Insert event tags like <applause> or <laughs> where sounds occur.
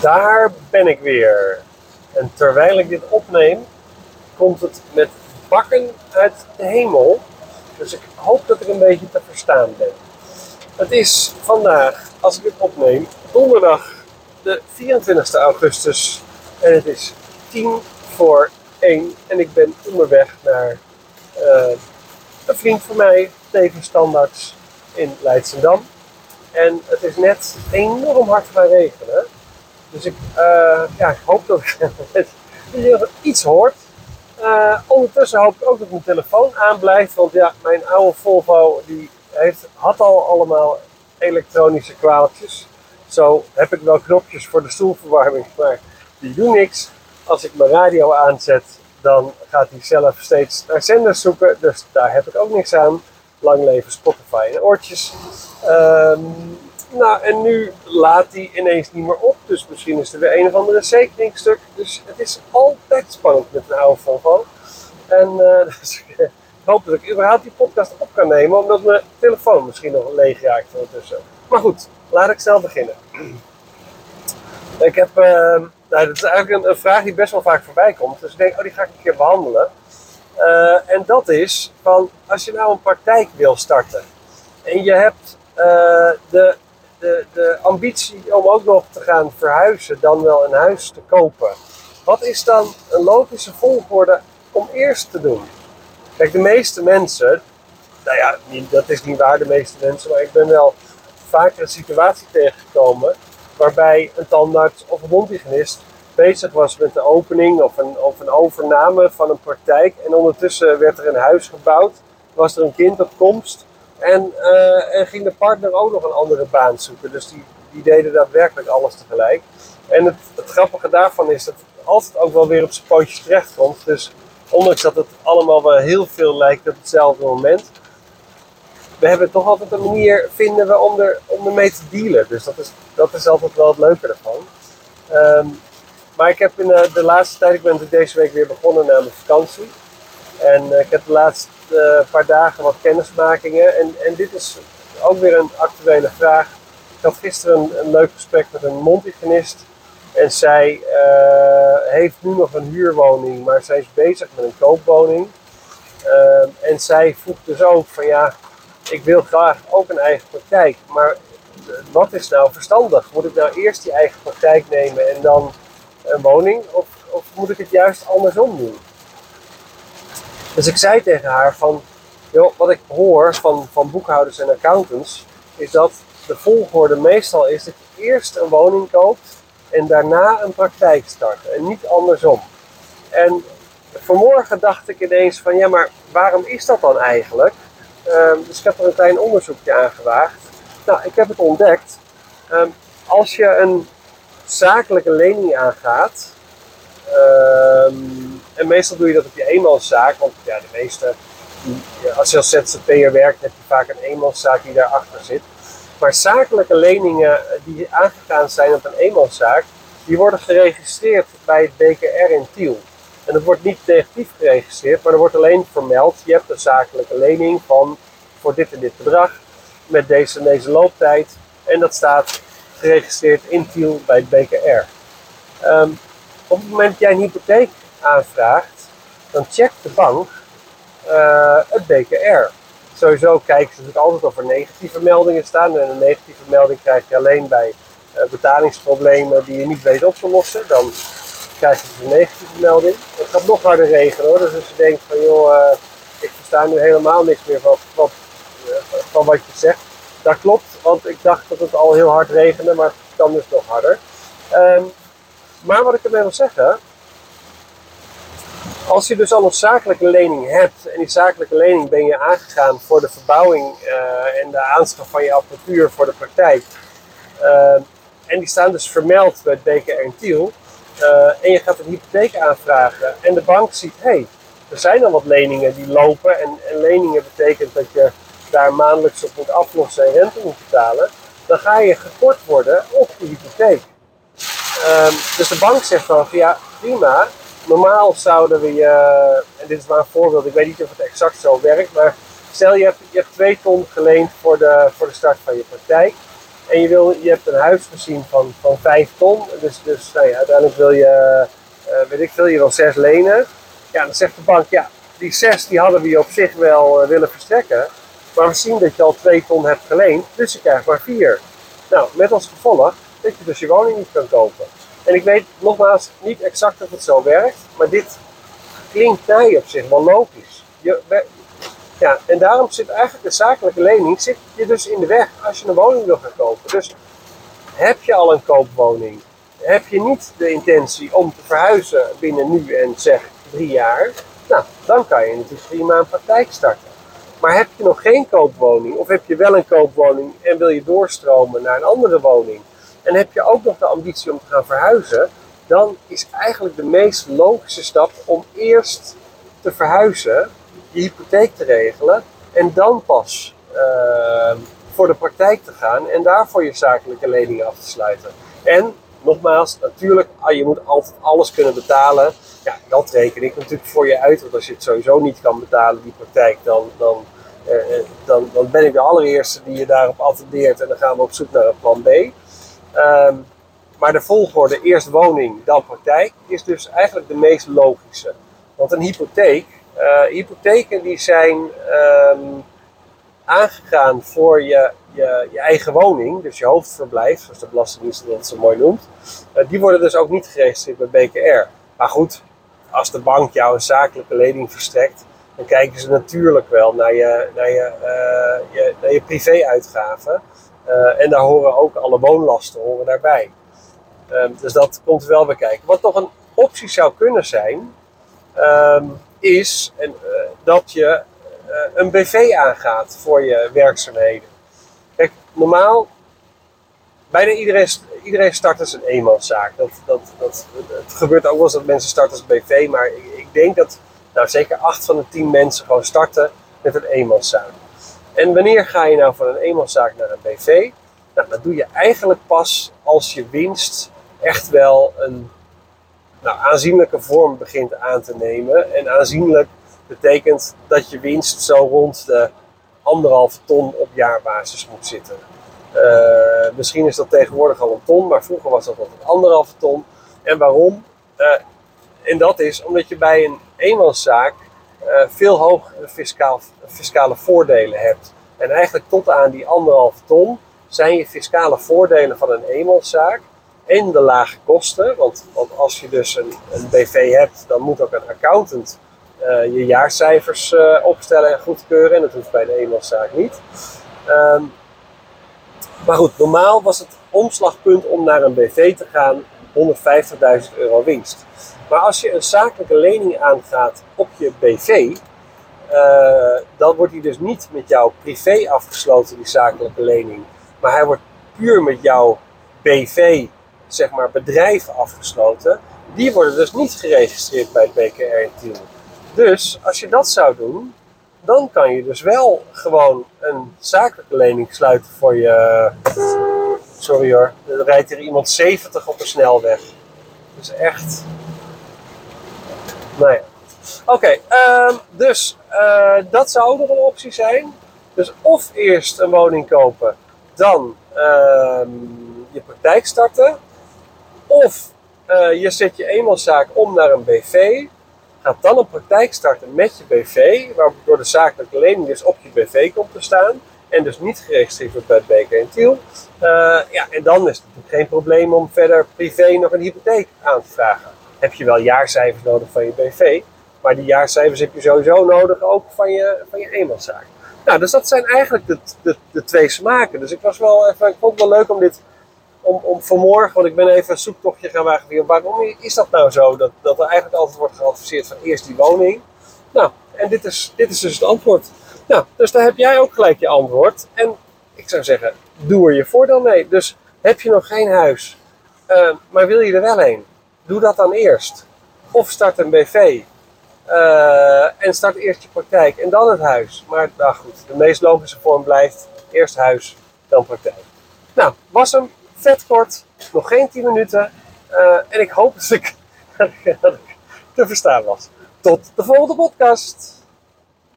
Daar ben ik weer. En terwijl ik dit opneem, komt het met bakken uit de hemel. Dus ik hoop dat ik een beetje te verstaan ben. Het is vandaag, als ik dit opneem, donderdag de 24 augustus. En het is 10 voor 1. En ik ben onderweg naar uh, een vriend van mij, tevens standaards in Leidsendam. En het is net enorm hard gaan regenen. Dus ik, uh, ja, ik hoop dat <laughs> je iets hoort. Uh, ondertussen hoop ik ook dat mijn telefoon aanblijft. Want ja, mijn oude Volvo die heeft, had al allemaal elektronische kwaaltjes. Zo heb ik wel knopjes voor de stoelverwarming, maar die doen niks. Als ik mijn radio aanzet, dan gaat hij zelf steeds naar zenders zoeken. Dus daar heb ik ook niks aan. Lang leven Spotify en oortjes. Um, nou, en nu laat hij ineens niet meer op. Dus misschien is er weer een of andere zekeningstuk. Dus het is altijd spannend met een oude Volvo. En uh, <laughs> dus ik hoop dat ik überhaupt die podcast op kan nemen. Omdat mijn telefoon misschien nog leeg raakt ondertussen. Maar goed, laat ik snel beginnen. <clears throat> Ik heb, uh, nou, dat is eigenlijk een, vraag die best wel vaak voorbij komt. Dus ik denk, oh, die ga ik een keer behandelen. Uh, en dat is van, als je nou een praktijk wil starten. En je hebt de de, de ambitie om ook nog te gaan verhuizen, dan wel een huis te kopen. Wat is dan een logische volgorde om eerst te doen? Kijk, de meeste mensen, nou ja, dat is niet waar de meeste mensen, maar ik ben wel vaker een situatie tegengekomen waarbij een tandarts of een mondhygiënist bezig was met de opening of een, of een overname van een praktijk. En ondertussen werd er een huis gebouwd, was er een kind op komst. En, uh, en ging de partner ook nog een andere baan zoeken. Dus die, die deden daadwerkelijk alles tegelijk. En het, het grappige daarvan is dat het altijd ook wel weer op zijn pootjes terecht komt. Dus ondanks dat het allemaal wel heel veel lijkt op hetzelfde moment, we hebben toch altijd een manier vinden we om, er, om ermee te dealen. Dus dat is, dat is altijd wel het leuke ervan. Um, maar ik heb in de, de, laatste tijd, ik ben deze week weer begonnen na mijn vakantie. En uh, ik heb de laatste een eh, paar dagen wat kennismakingen. En, en dit is ook weer een actuele vraag. Ik had gisteren een, leuk gesprek met een mondhygiënist. En zij uh, heeft nu nog een huurwoning, maar zij is bezig met een koopwoning. Uh, en zij vroeg dus ook van ja, ik wil graag ook een eigen praktijk. Maar wat is nou verstandig? Moet ik nou eerst die eigen praktijk nemen en dan een woning? Of, of moet ik het juist andersom doen? Dus ik zei tegen haar van, joh, wat ik hoor van, van boekhouders en accountants, is dat de volgorde meestal is dat je eerst een woning koopt en daarna een praktijk start en niet andersom. En vanmorgen dacht ik ineens van, ja, maar waarom is dat dan eigenlijk? Um, dus ik heb er een klein onderzoekje aan gewaagd. Nou, ik heb het ontdekt. Um, als je een zakelijke lening aangaat, um, en meestal doe je dat op je eenmanszaak, want ja, de meeste, als je als ZZP'er werkt, heb je vaak een eenmanszaak die daarachter zit. Maar zakelijke leningen die aangegaan zijn op een eenmanszaak, die worden geregistreerd bij het BKR in Tiel. En dat wordt niet negatief geregistreerd, maar er wordt alleen vermeld, je hebt een zakelijke lening van voor dit en dit bedrag, met deze en deze looptijd. En dat staat geregistreerd in Tiel bij het BKR. Um, op het moment dat jij een hypotheek aanvraagt, dan checkt de bank uh, het BKR. Sowieso kijken ze natuurlijk altijd of er negatieve meldingen staan. En een negatieve melding krijg je alleen bij uh, betalingsproblemen die je niet weet op te lossen. Dan krijg je dus een negatieve melding. Het gaat nog harder regenen hoor. Dus als je denkt van joh, uh, ik versta nu helemaal niks meer van, van, wat je zegt. Dat klopt, want ik dacht dat het al heel hard regende, maar het kan dus nog harder. Um, maar wat ik ermee wil zeggen, als je dus al een zakelijke lening hebt en die zakelijke lening ben je aangegaan voor de verbouwing uh, en de aanschaf van je apparatuur voor de praktijk. Uh, en die staan dus vermeld bij BKR en Tiel. Uh, en je gaat een hypotheek aanvragen en de bank ziet, hé, hey, er zijn al wat leningen die lopen. En, en leningen betekent dat je daar maandelijks op moet aflossen en rente moet betalen. Dan ga je gekort worden op de hypotheek. Um, dus de bank zegt van ja, prima. Normaal zouden we je, en dit is maar een voorbeeld, ik weet niet of het exact zo werkt, maar stel je hebt, je twee ton geleend voor de, voor de start van je praktijk. En je, wil, je hebt een huis gezien van, van 5 ton. Dus, dus nou ja, uiteindelijk wil je, uh, weet ik veel, je wil 6 lenen. Ja, dan zegt de bank, ja, die 6 die hadden we je op zich wel uh, willen verstrekken. Maar we zien dat je al 2 ton hebt geleend, dus je krijgt maar 4. Nou, met als gevolg dat je dus je woning niet kan kopen. En ik weet nogmaals niet exact of het zo werkt, maar dit klinkt mij op zich wel logisch. Je, ja, en daarom zit eigenlijk de zakelijke lening zit je dus in de weg als je een woning wil gaan kopen. Dus heb je al een koopwoning, heb je niet de intentie om te verhuizen binnen nu en zeg drie jaar, nou, dan kan je natuurlijk prima een praktijk starten. Maar heb je nog geen koopwoning, of heb je wel een koopwoning en wil je doorstromen naar een andere woning, en heb je ook nog de ambitie om te gaan verhuizen, dan is eigenlijk de meest logische stap om eerst te verhuizen, je hypotheek te regelen en dan pas uh, voor de praktijk te gaan en daarvoor je zakelijke leningen af te sluiten. En nogmaals, natuurlijk, ah, je moet altijd alles kunnen betalen. Ja, dat reken ik natuurlijk voor je uit, want als je het sowieso niet kan betalen, die praktijk, dan, dan, uh, dan, dan ben ik de allereerste die je daarop attendeert en dan gaan we op zoek naar een plan B. Um, maar de volgorde eerst woning, dan praktijk is dus eigenlijk de meest logische. Want een hypotheek, uh, hypotheken die zijn um, aangegaan voor je, je, je, eigen woning, dus je hoofdverblijf, zoals de Belastingdienst dat zo mooi noemt. Uh, die worden dus ook niet geregistreerd bij BKR. Maar goed, als de bank jou een zakelijke lening verstrekt, dan kijken ze natuurlijk wel naar je, naar je, uh, je, naar je privéuitgaven. Uh, en daar horen ook alle woonlasten horen daarbij. Um, dus dat komt wel bij kijken. Wat toch een optie zou kunnen zijn, um, is en, uh, dat je uh, een BV aangaat voor je werkzaamheden. Kijk, normaal, bijna iedereen, iedereen start als een eenmanszaak. Dat, dat, dat, het gebeurt ook wel eens dat mensen starten als BV, maar ik, ik denk dat nou, zeker 8 van de 10 mensen gewoon starten met een eenmanszaak. En wanneer ga je nou van een eenmanszaak naar een BV? Nou, dat doe je eigenlijk pas als je winst echt wel een nou, aanzienlijke vorm begint aan te nemen. En aanzienlijk betekent dat je winst zo rond de anderhalve ton op jaarbasis moet zitten. Uh, misschien is dat tegenwoordig al een ton, maar vroeger was dat altijd anderhalve ton. En waarom? Uh, en dat is omdat je bij een eenmanszaak veel hogere fiscaal, fiscale voordelen hebt. En eigenlijk tot aan die anderhalve ton zijn je fiscale voordelen van een eenmanszaak en de lage kosten. Want, als je dus een, een BV hebt, dan moet ook een accountant uh, je jaarcijfers uh, opstellen en goedkeuren. En dat hoeft bij de eenmanszaak niet. Um, maar goed, normaal was het omslagpunt om naar een BV te gaan 150.000 euro winst. Maar als je een zakelijke lening aangaat op je BV, uh, dan wordt die dus niet met jouw privé afgesloten, die zakelijke lening. Maar hij wordt puur met jouw BV, zeg maar bedrijf afgesloten. Die worden dus niet geregistreerd bij het BKR in Tiel. Dus als je dat zou doen, dan kan je dus wel gewoon een zakelijke lening sluiten voor je. Sorry hoor, er rijdt hier iemand 70 op de snelweg. Dus echt. Nou ja. Oké, um, dus uh, dat zou nog een optie zijn. Dus of eerst een woning kopen, dan um, je praktijk starten. Of uh, je zet je eenmanszaak om naar een BV. Gaat dan een praktijk starten met je BV, waardoor de zakelijke lening dus op je BV komt te staan. En dus niet geregistreerd wordt bij BK en Tiel. Uh, ja, en dan is het natuurlijk geen probleem om verder privé nog een hypotheek aan te vragen. Heb je wel jaarcijfers nodig van je BV, maar die jaarcijfers heb je sowieso nodig ook van je, van je eenmanszaak. Nou, dus dat zijn eigenlijk de, de, de twee smaken. Dus ik was wel even, ik vond het wel leuk om dit, om, om vanmorgen, want ik ben even een zoektochtje gaan wagen. Waarom is dat nou zo? Dat, dat er eigenlijk altijd wordt geadviseerd van eerst die woning. Nou, en dit is, dit is dus het antwoord. Nou, dus daar heb jij ook gelijk je antwoord. En ik zou zeggen, doe er je voordeel mee. Dus heb je nog geen huis, uh, maar wil je er wel een? Doe dat dan eerst. Of start een BV. Uh, en start eerst je praktijk en dan het huis. Maar nou goed, de meest logische vorm blijft eerst huis, dan praktijk. Nou, was hem vet kort, nog geen 10 minuten. Uh, en ik hoop dat ik, <laughs> dat ik te verstaan was. Tot de volgende podcast.